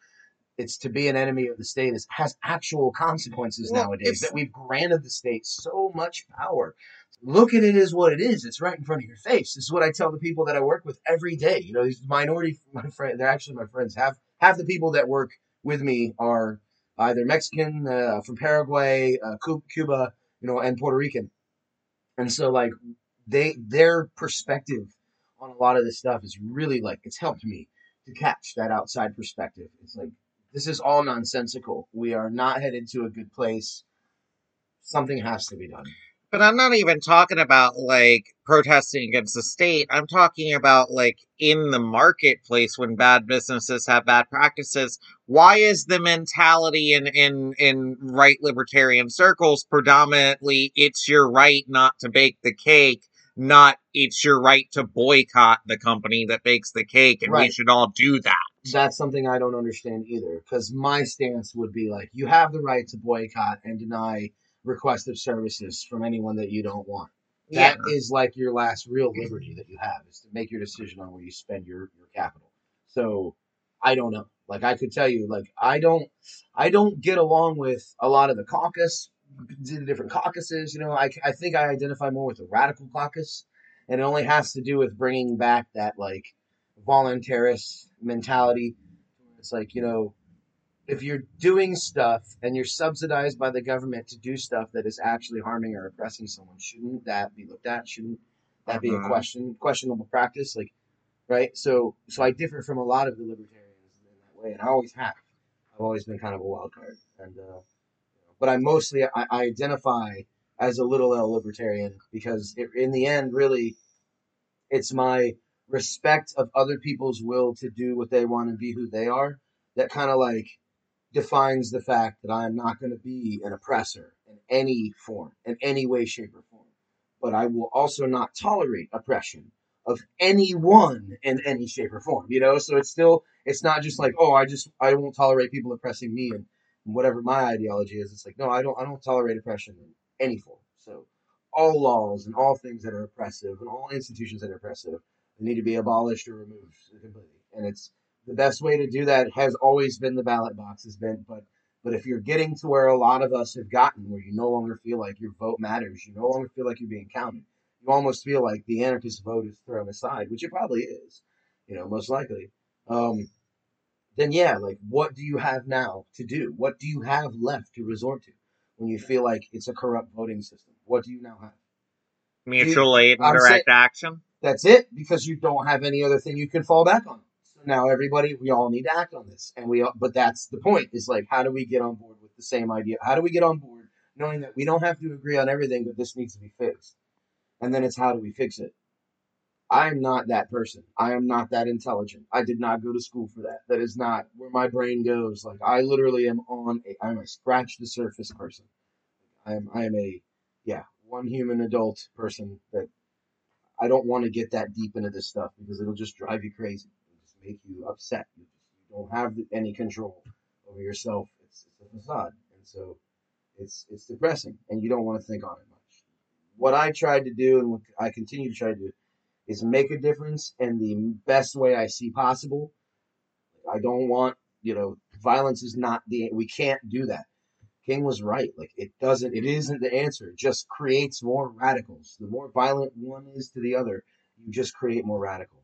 It's to be an enemy of the state is, has actual consequences Well, nowadays that we've granted the state so much power. Look at it as what it is. It's right in front of your face. This is what I tell the people that I work with every day. You know, these minority, my friend, they're actually my friends. Half half the people that work with me are either Mexican, uh, from Paraguay, uh, Cuba, you know, and Puerto Rican. And so, like, they their perspective on a lot of this stuff is really like it's helped me to catch that outside perspective. It's like this is all nonsensical. We are not headed to a good place. Something has to be done. But I'm not even talking about like protesting against the state. I'm talking about like in the marketplace when bad businesses have bad practices. Why is the mentality in in in right libertarian circles predominantly it's your right not to bake the cake, not it's your right to boycott the company that bakes the cake and we should all do that. That's something I don't understand either. Because my stance would be like, you have the right to boycott and deny request of services from anyone that you don't want. Yeah. That is like your last real liberty that you have is to make your decision on where you spend your, your capital. So I don't know. Like I could tell you, like I don't I don't get along with a lot of the caucus, the different caucuses. You know, I, I think I identify more with the radical caucus, and it only has to do with bringing back that like voluntarist mentality. It's like you know, if you're doing stuff and you're subsidized by the government to do stuff that is actually harming or oppressing someone, shouldn't that be looked at? Shouldn't that be a Mhm. question questionable practice? Like, right? So, so I differ from a lot of the libertarians in that way, and I always have. I've always been kind of a wild card, and uh, but I mostly I, I identify as a little L libertarian because it, in the end, really, it's my respect of other people's will to do what they want and be who they are that kind of like defines the fact that I am not going to be an oppressor in any form, in any way, shape, or form. But I will also not tolerate oppression of anyone in any shape or form. You know, so it's still it's not just like oh I just I won't tolerate people oppressing me and whatever my ideology is. It's like no I don't I don't tolerate oppression in any form. So all laws and all things that are oppressive and all institutions that are oppressive need to be abolished or removed completely. And it's the best way to do that has always been the ballot box has been but but if you're getting to where a lot of us have gotten where you no longer feel like your vote matters you no longer feel like you're being counted you almost feel like the anarchist vote is thrown aside which it probably is you know most likely um then yeah like what do you have now to do what do you have left to resort to when you feel like it's a corrupt voting system what do you now have Mutual aid and direct action. that's it because you don't have any other thing you can fall back on. Now everybody, we all need to act on this, and we. all But that's the point. Is like, how do we get on board with the same idea? How do we get on board knowing that we don't have to agree on everything, but this needs to be fixed? And then it's how do we fix it? I'm not that person. I am not that intelligent. I did not go to school for that. That is not where my brain goes. Like I literally am on a I'm a scratch the surface person. I am I am a yeah, one human adult person that I don't want to get that deep into this stuff because it'll just drive you crazy. Make you upset. You don't have any control over yourself. It's, it's a facade, and so it's it's depressing, and you don't want to think on it much. What I tried to do, and what I continue to try to do, is make a difference in the best way I see possible. I don't want, you know, violence is not the. We can't do that. King was right. Like it doesn't. It isn't the answer. It just creates more radicals. The more violent one is to the other, you just create more radicals.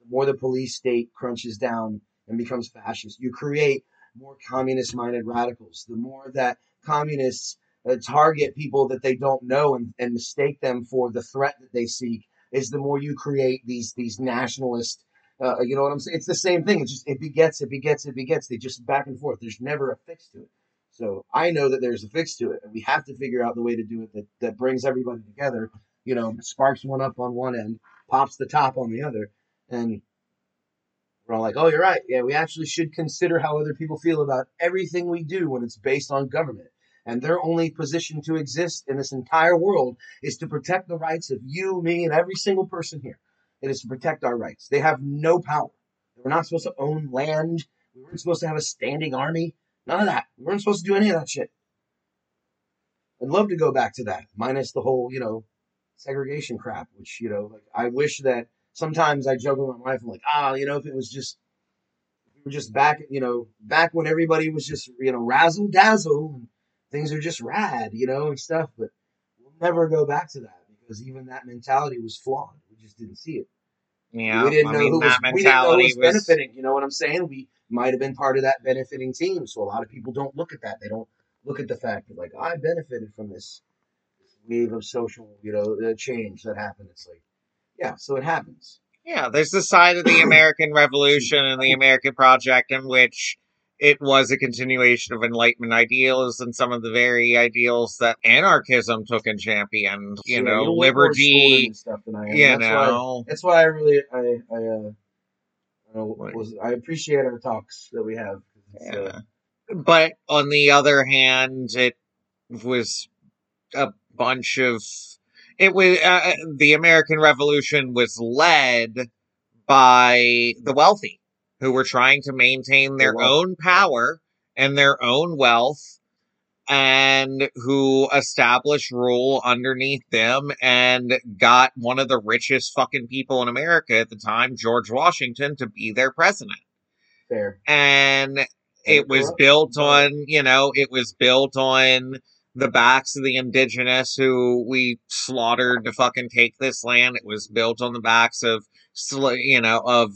The more the police state crunches down and becomes fascist, you create more communist-minded radicals. The more that communists uh, target people that they don't know and, and mistake them for the threat that they seek, is the more you create these these nationalist. Uh, you know what I'm saying? It's the same thing. It just it begets, it begets, it begets. They just back and forth. There's never a fix to it. So I know that there's a fix to it, and we have to figure out the way to do it that, that brings everybody together. You know, sparks one up on one end, pops the top on the other, and we're all like, "Oh, you're right. Yeah, we actually should consider how other people feel about everything we do when it's based on government." And their only position to exist in this entire world is to protect the rights of you, me, and every single person here. It is to protect our rights. They have no power. We're not supposed to own land. We weren't supposed to have a standing army. None of that. We weren't supposed to do any of that shit. I'd love to go back to that, minus the whole, you know, segregation crap, which, you know, like I wish that sometimes I joke with my wife, I'm like, ah, you know, if it was just, we were just back, you know, back when everybody was just, you know, razzle dazzle and things are just rad, you know, and stuff, but we'll never go back to that because even that mentality was flawed. We just didn't see it. Yeah, we didn't I know mean who was, we didn't know who was was. benefiting. You know what I'm saying? We might have been part of that benefiting team. So a lot of people don't look at that. They don't look at the fact that like I benefited from this, this wave of social, you know, uh, change that happened. It's like, yeah, so it happens. Yeah, there's the side of the American Revolution and the American Project in which it was a continuation of Enlightenment ideals and some of the very ideals that anarchism took and championed. You So, know, you're way more schooled liberty. stuff than I am. You that's Why, that's why I really I I uh, I, don't was, I appreciate our talks that we have. Uh, yeah. But on the other hand, it was a bunch of it was uh, the American Revolution was led by the wealthy who were trying to maintain their wealth. own power and their own wealth and who established rule underneath them and got one of the richest fucking people in America at the time, George Washington, to be their president. fair. And it was built on, you know, it was built on the backs of the indigenous who we slaughtered to fucking take this land. It was built on the backs of, sla- you know, of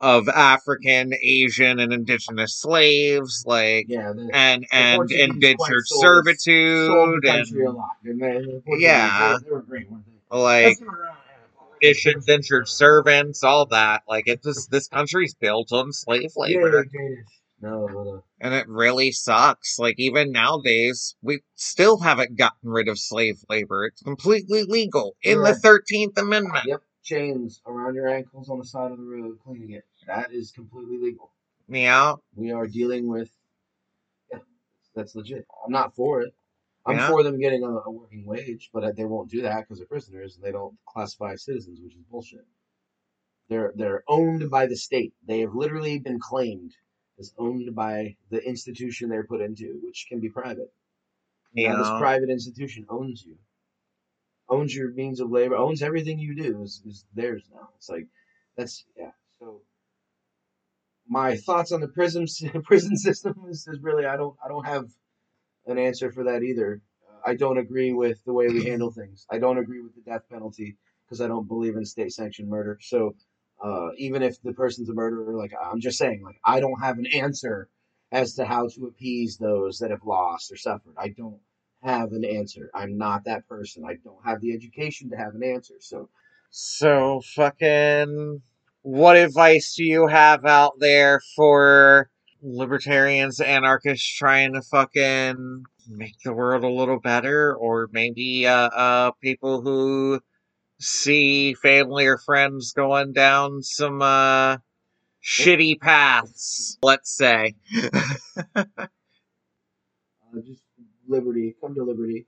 of African, Asian, and indigenous slaves, like Yeah, the, and and indentured sold- sold servitude the country a and lot. didn't they? The Yeah. they, they were great, weren't they? like That's what I- British indentured servants, all that. Like it just this country's built on slave Yeah, labor. you're No, uh, And it really sucks. Like, even nowadays, we still haven't gotten rid of slave labor. It's completely legal in the 13th Amendment. Yep, chains around your ankles on the side of the road, cleaning it. That is completely legal. Yeah. We are dealing with. Yeah, that's legit. I'm not for it. I'm Yeah. for them getting a, a working wage, but they won't do that because they're prisoners and they don't classify as citizens, which is bullshit. They're they're owned by the state. They have literally been claimed as owned by the institution they're put into, which can be private. Now, this private institution owns you, owns your means of labor, owns everything you do is, is theirs now. It's like that's yeah. So my thoughts on the prison prison system is, is really I don't I don't have an answer for that either. I don't agree with the way we handle things. I don't agree with the death penalty because I don't believe in state sanctioned murder. So uh, even if the person's a murderer, like I'm just saying, like I don't have an answer as to how to appease those that have lost or suffered. I don't have an answer. I'm not that person. I don't have the education to have an answer. So So, fucking. What advice do you have out there for libertarians, anarchists trying to fucking make the world a little better? Or maybe, uh, uh, people who see family or friends going down some, uh, shitty paths, let's say. uh, just liberty, come to liberty,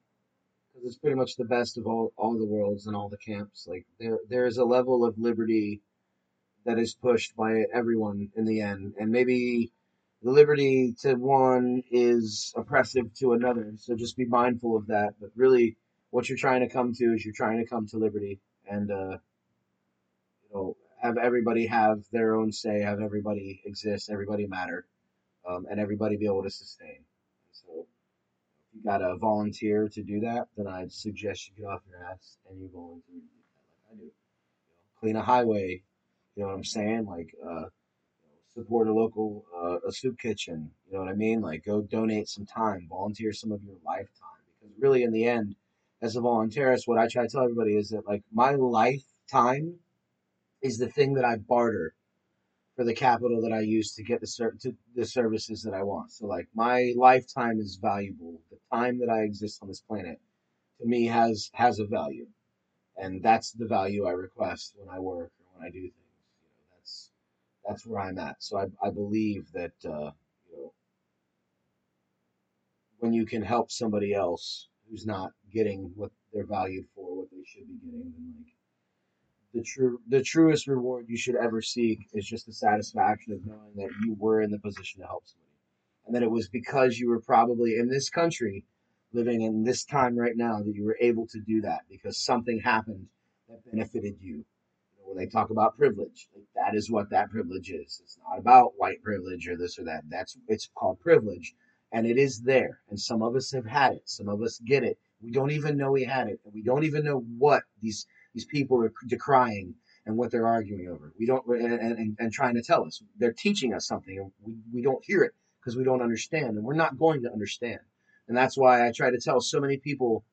because it's pretty much the best of all all the worlds and all the camps. Like there there is a level of liberty that is pushed by everyone in the end, and maybe the liberty to one is oppressive to another. So just be mindful of that. But really, what you're trying to come to is you're trying to come to liberty, and uh, you know have everybody have their own say, have everybody exist, everybody matter, um, and everybody be able to sustain. So if you got to volunteer to do that, then I'd suggest you get off your ass and you volunteer to do that like I do. You know, clean a highway. You know what I'm saying? Like, uh, support a local uh, a soup kitchen. You know what I mean? Like, go donate some time, volunteer some of your lifetime. Because really, in the end, as a volunteerist, what I try to tell everybody is that like my lifetime is the thing that I barter for the capital that I use to get the ser- to the services that I want. So like my lifetime is valuable. The time that I exist on this planet to me has has a value. And that's the value I request when I work or when I do things. You know, that's that's where I'm at. So I I believe that uh, you know when you can help somebody else who's not getting what they're valued for, what they should be getting, then like the true the truest reward you should ever seek is just the satisfaction of knowing that you were in the position to help somebody. And that it was because you were probably in this country living in this time right now that you were able to do that because something happened that benefited you, you know, when they talk about privilege like that is what that privilege is. It's not about white privilege or this or that. That's it's called privilege and it is there and some of us have had it some of us get it we don't even know we had it and we don't even know what these these people are decrying and what they're arguing over. We don't and, and, and trying to tell us they're teaching us something and we, we don't hear it because we don't understand and we're not going to understand. And that's why I try to tell so many people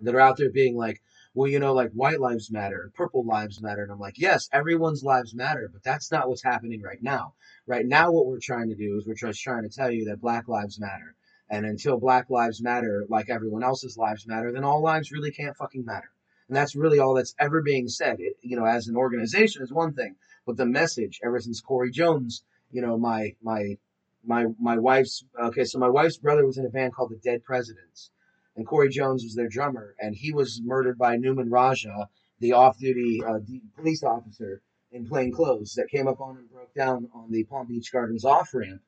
that are out there being like, well, you know, like white lives matter, and purple lives matter. And I'm like, yes, everyone's lives matter, but that's not what's happening right now. Right now, what we're trying to do is we're just trying to tell you that black lives matter. And until black lives matter, like everyone else's lives matter, then all lives really can't fucking matter. And that's really all that's ever being said. It, you know, as an organization is one thing, but the message ever since Corey Jones, you know, my my my my wife's okay, so my wife's brother was in a band called the Dead Presidents and Corey Jones was their drummer, and he was murdered by Nouman Raja, the off-duty uh, police officer in plain clothes that came up on him, broke down on the Palm Beach Gardens off ramp,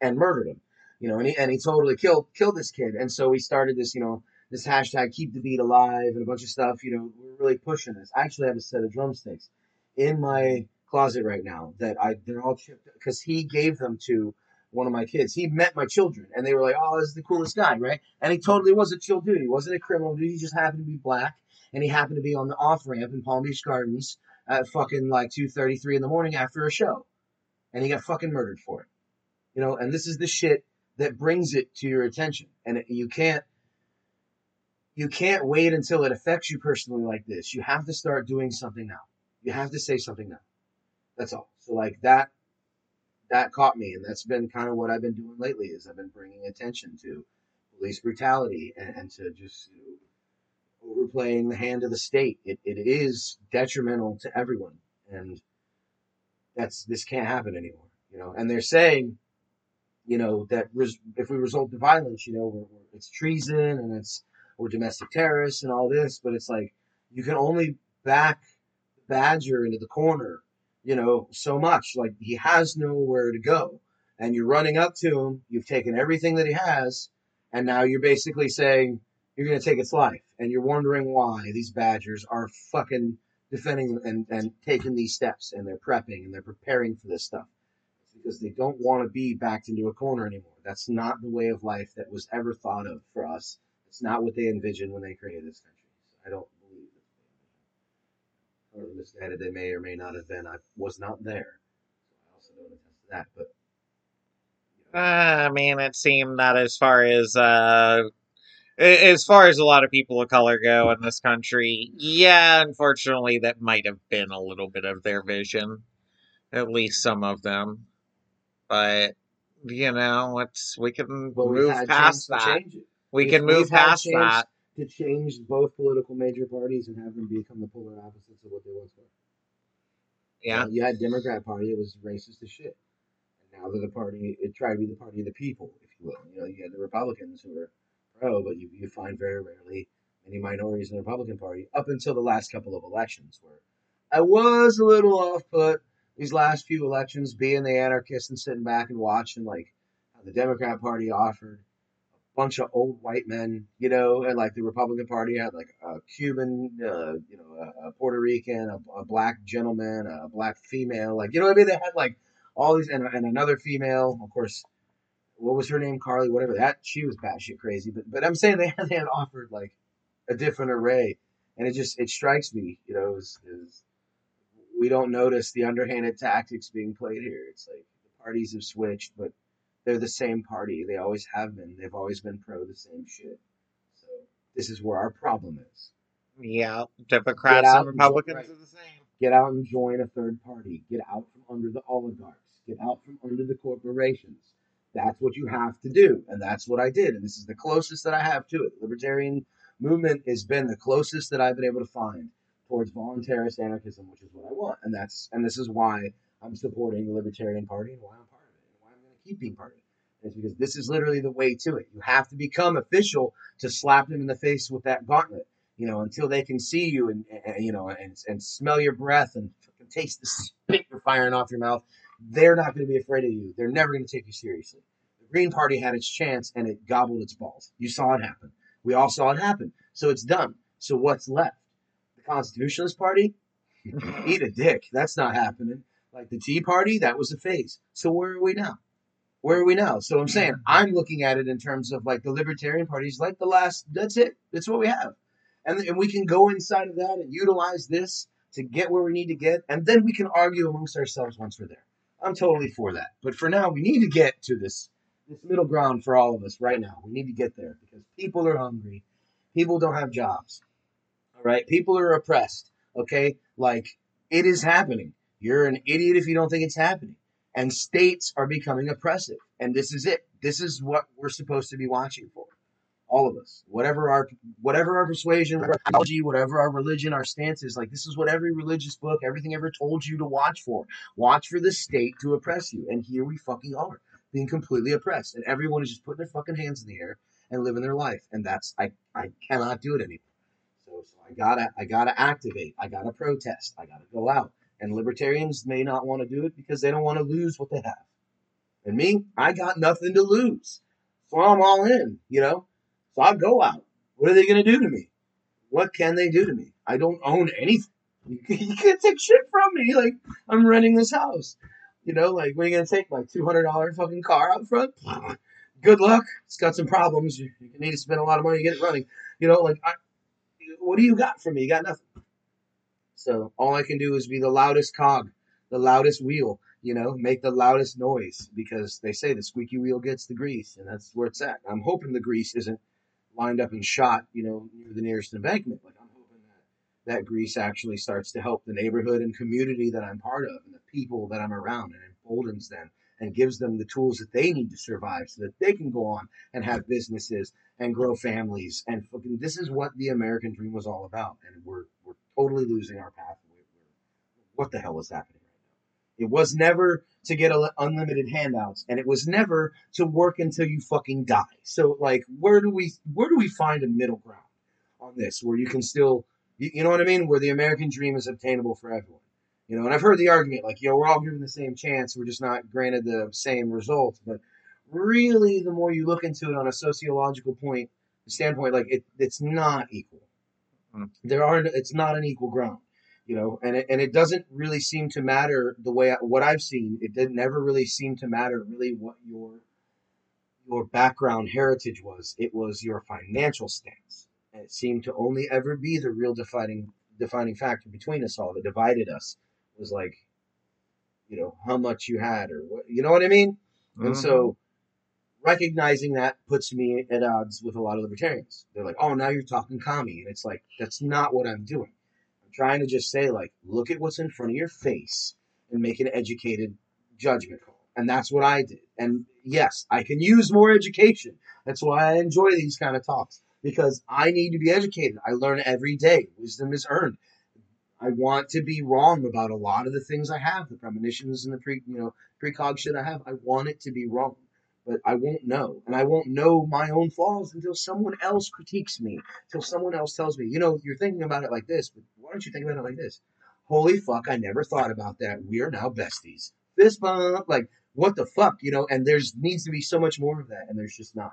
and murdered him. You know, and he and he totally killed killed this kid. And so we started this, you know, this hashtag Keep the Beat Alive and a bunch of stuff. You know, we're really pushing this. I actually have a set of drumsticks in my closet right now that I they're all chipped because he gave them to one of my kids. He met my children, and they were like, "Oh, this is the coolest guy, right?" And he totally was a chill dude. He wasn't a criminal dude. He just happened to be black, and he happened to be on the off ramp in Palm Beach Gardens at fucking like two thirty three in the morning after a show, and he got fucking murdered for it. You know, and this is the shit that brings it to your attention, and it, you can't. You can't wait until it affects you personally like this. You have to start doing something now. You have to say something now. That's all. So like that that caught me, and that's been kind of what I've been doing lately. Is I've been bringing attention to police brutality and, and to just you know, overplaying the hand of the state. It, it is detrimental to everyone, and that's this can't happen anymore. You know, and they're saying, you know, that res, if we result to violence, you know, we're, we're, it's treason and it's we're domestic terrorists and all this, but it's like you can only back Badger into the corner you know, so much. Like he has nowhere to go. And you're running up to him, you've taken everything that he has, and now you're basically saying you're going to take its life. And you're wondering why these Badgers are fucking defending and, and taking these steps, and they're prepping and they're preparing for this stuff. It's because they don't want to be backed into a corner anymore. That's not the way of life that was ever thought of for us. It's not what they envisioned when they created this country. I don't or misguided they may or may not have been. I was not there, so I also don't attest to that. But you know. uh, I mean, it seemed that as far as uh, as far as a lot of people of color go in this country, yeah, unfortunately, that might have been a little bit of their vision, at least some of them. But you know, it's we can well, move past that. We can move past that to change both political major parties and have them become the polar opposites of what they once were. Yeah. You, you had Democrat Party, it was racist as shit. And now they're the party, it tried to be the party of the people, if you will. You know, you had the Republicans who were pro, but you, you find very rarely any minorities in the Republican Party up until the last couple of elections where I was a little off put these last few elections being the anarchist and sitting back and watching like how the Democrat Party offered bunch of old white men, you know, and like the Republican Party had like a Cuban, uh, you know, a, Puerto Rican, a, a, black gentleman, a black female, like you know what I mean? They had like all these, and, and another female, of course. What was her name? Carly, whatever that. She was batshit crazy, but but I'm saying they had, they had offered like a different array, and it just it strikes me, you know, is, is we don't notice the underhanded tactics being played here. It's like the parties have switched, but they're the same party. They always have been. They've always been pro the same shit. So this is where our problem is. Yeah, Democrats and Republicans and, are the same. Get out and join a third party. Get out from under the oligarchs. Get out from under the corporations. That's what you have to do, and that's what I did. And this is the closest that I have to it. Libertarian movement has been the closest that I've been able to find towards voluntarist anarchism, which is what I want. And that's and this is why I'm supporting the Libertarian Party and why I'm keep party. part. It's because this is literally the way to it. You have to become official to slap them in the face with that gauntlet. You know, until they can see you and, and you know and, and smell your breath and taste the spit you're firing off your mouth. They're not going to be afraid of you. They're never going to take you seriously. The Green Party had its chance and it gobbled its balls. You saw it happen. We all saw it happen. So it's done. So what's left? The Constitutionalist Party? Eat a dick. That's not happening. Like the Tea Party, that was a phase. So where are we now? Where are we now? So I'm saying mm-hmm. I'm looking at it in terms of like the Libertarian Party's like the last. That's it. That's what we have, and and we can go inside of that and utilize this to get where we need to get, and then we can argue amongst ourselves once we're there. I'm totally for that. But for now, we need to get to this this middle ground for all of us right now. We need to get there because people are hungry. People don't have jobs. All right, people are oppressed. Okay, like it is happening. You're an idiot if you don't think it's happening. And states are becoming oppressive, and this is it. This is what we're supposed to be watching for. All of us. Whatever our whatever our persuasion whatever our ideology whatever our religion our stance is like this is what every religious book everything ever told you to watch for. Watch for the state to oppress you. And here we fucking are being completely oppressed. And everyone is just putting their fucking hands in the air and living their life. And that's i i cannot do it anymore. So, so i gotta i gotta activate. I gotta protest. I gotta go out and libertarians may not want to do it because they don't want to lose what they have and me i got nothing to lose so i'm all in you know so I'll go out. What are they going to do to me? What can they do to me? I don't own anything. You, can't take shit from me. Like, I'm renting this house. You know, like, what are you going to take? My $200 fucking car out front? Good luck. It's got some problems. You, need to spend a lot of money to get it running. You know, like, I, what do you got from me? You got nothing. So all I can do is be the loudest cog, the loudest wheel, you know, make the loudest noise because they say the squeaky wheel gets the grease, and that's where it's at. I'm hoping the grease isn't lined up and shot, you know, near the nearest embankment. Like I'm hoping that that grease actually starts to help the neighborhood and community that I'm part of and the people that I'm around and emboldens them and gives them the tools that they need to survive so that they can go on and have businesses and grow families. And fucking, this is what the American dream was all about. And we're, we're totally losing our path. What the hell is happening right now? It was never to get unlimited handouts and it was never to work until you fucking die so like where do we where do we find a middle ground on this where you can still you, know what i mean where the american dream is obtainable for everyone you know and i've heard the argument like yo we're all given the same chance we're just not granted the same results but really the more you look into it on a sociological point standpoint like it, it's not equal. There aren't. it's not an equal ground you know and it, and it doesn't really seem to matter the way I, what i've seen it did never really seem to matter really what your your background heritage was it was your financial stance and it seemed to only ever be the real defining defining factor between us all that divided us was like you know how much you had or what you know what i mean mm-hmm. and so. Recognizing that puts me at odds with a lot of libertarians they're like oh now you're talking commie and it's like that's not what i'm doing I'm trying to just say like, look at what's in front of your face and make an educated judgment call. And that's what I did. And yes, I can use more education. That's why I enjoy these kind of talks because I need to be educated. I learn every day. Wisdom is earned. I want to be wrong about a lot of the things I have, the premonitions and the pre, you know, precog shit I have. I want it to be wrong but I won't know. And I won't know my own flaws until someone else critiques me, until someone else tells me, you know, you're thinking about it like this, but why don't you think about it like this? Holy fuck, I never thought about that. We are now besties. Fist bump, like, what the fuck, you know? And there's needs to be so much more of that, and there's just not.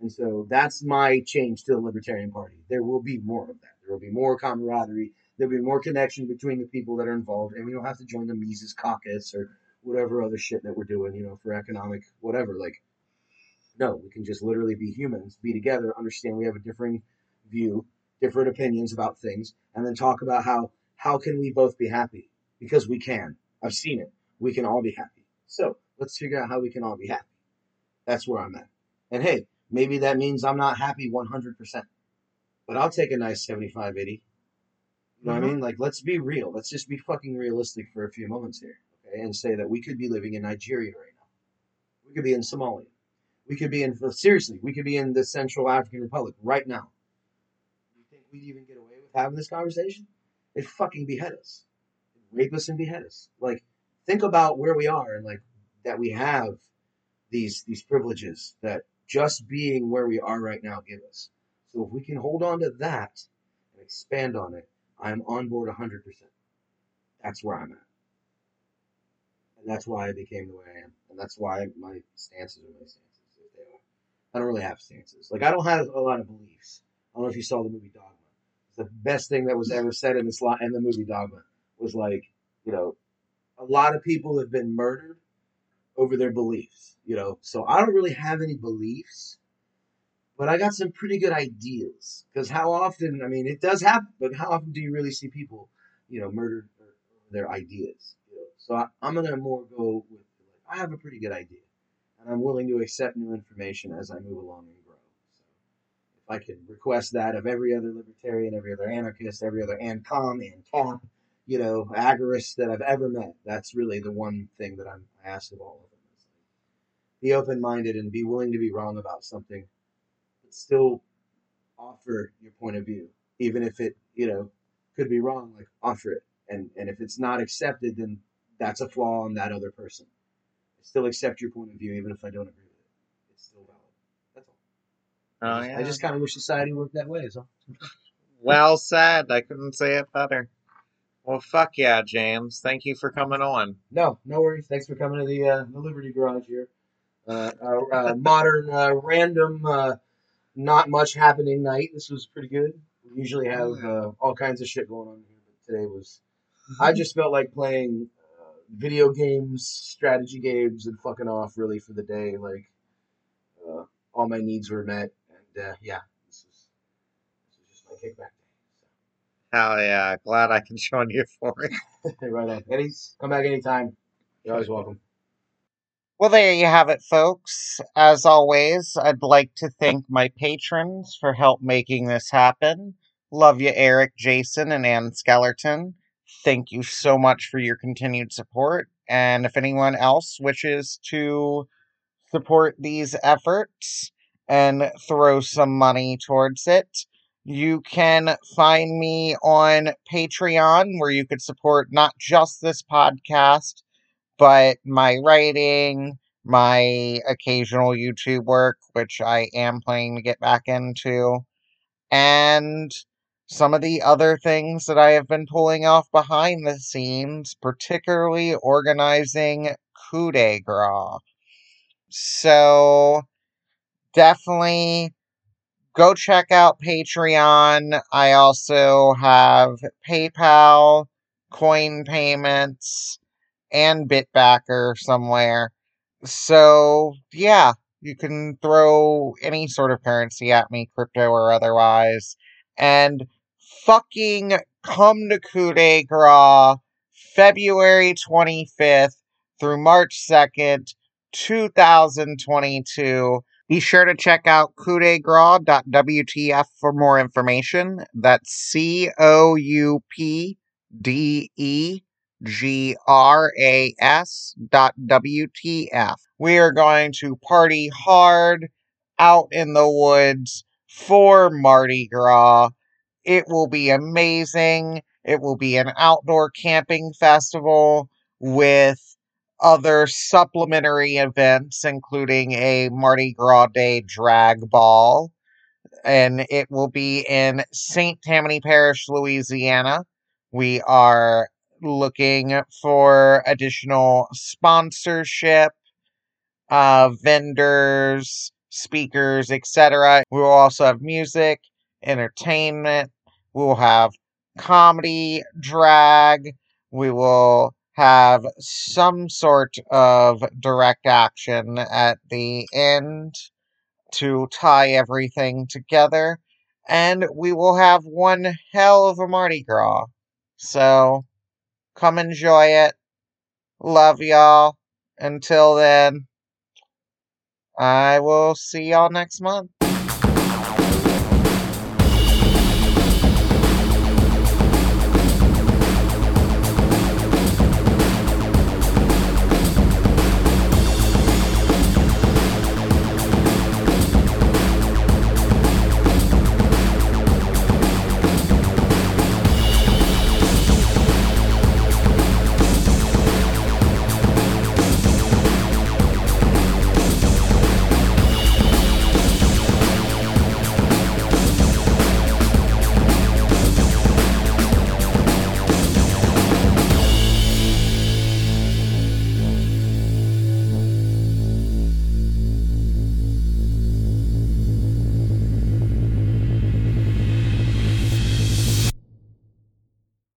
And so that's my change to the Libertarian Party. There will be more of that. There will be more camaraderie. There'll be more connection between the people that are involved, and we don't have to join the Mises Caucus or whatever other shit that we're doing, you know, for economic whatever. Like, no, we can just literally be humans, be together, understand we have a differing view, different opinions about things, and then talk about how how can we both be happy? Because we can. I've seen it. We can all be happy. So let's figure out how we can all be happy. That's where I'm at. And hey, maybe that means I'm not happy 100%, but I'll take a nice 75, 80. You know mm-hmm. what I mm-hmm. mean? Like, let's be real. Let's just be fucking realistic for a few moments here, okay? And say that we could be living in Nigeria right now. We could be in Somalia. We could be in seriously. We could be in the Central African Republic right now. You think we'd even get away with having this conversation? They'd fucking behead us, rape us, and behead us. Like, think about where we are and like that we have these these privileges that just being where we are right now give us. So if we can hold on to that and expand on it, I'm on board 100%. That's where I'm at. And that's why I became the way I am. And that's why my stances are my stances. I don't really have stances. Like I don't have a lot of beliefs. I don't know if you saw the movie Dogma. The best thing that was ever said in this in the movie Dogma was like, you know, a lot of people have been murdered over their beliefs. You know, so I don't really have any beliefs, but I got some pretty good ideas. Because how often? I mean, it does happen, but how often do you really see people, you know, murdered uh, over their ideas? You know? So I, I'm gonna more go with. Like, I have a pretty good idea and I'm willing to accept new information as I move along and grow. So I could request that of every other libertarian, every other anarchist, every other ANCOM, ANCAP, you know, agorist that I've ever met. That's really the one thing that I'm, I ask of all of them. Is be open minded and be willing to be wrong about something, but still offer your point of view, even if it, you know, could be wrong. Like offer it, and and if it's not accepted, then that's a flaw on that other person. I still accept your point of view, even if I don't agree with it. It's still valid. That's all. Oh I just, yeah. I just kind of wish society worked that way. So Well said. I couldn't say it better. Well, fuck yeah, James. Thank you for coming on. no, no worries. Thanks for coming to the uh, the Liberty Garage here. Uh, uh, uh, modern, uh, random, uh, not much happening night. This was pretty good. We usually have uh, all kinds of shit going on here, but today was. I just felt like playing video games, strategy games, and fucking off really for the day. Like, uh, all my needs were met, and uh, yeah, this was this was just my kickback Hell yeah. Glad I can join you for it. right on. Eddie, come back anytime. You're always welcome. Well, there you have it, folks. As always, I'd like to thank my patrons for help making this happen. Love you, Eric, Jason, and Ann Skellerton. Thank you so much for your continued support. And if anyone else wishes to support these efforts and throw some money towards it, you can find me on Patreon, where you could support not just this podcast, but my writing, my occasional YouTube work, which I am planning to get back into, and some of the other things that I have been pulling off behind the scenes, particularly organizing Coup de Gras. So definitely go check out Patreon. I also have PayPal, coin payments, and Bitbacker somewhere. So yeah, you can throw any sort of currency at me, crypto or otherwise, and fucking come to Coup de Gras February 25th through March 2nd, 2022. Be sure to check out coupdegras.wtf for more information. That's C O U P D E G R A S dot WTF. We are going to party hard out in the woods for Mardi Gras. It will be amazing. It will be an outdoor camping festival with other supplementary events, including a Mardi Gras Day drag ball. And it will be in St. Tammany Parish, Louisiana. We are looking for additional sponsorship, uh, vendors, speakers, etc. We will also have music, entertainment. We will have comedy, drag. We will have some sort of direct action at the end to tie everything together. And we will have one hell of a Mardi Gras. So come enjoy it. Love y'all. Until then, I will see y'all next month.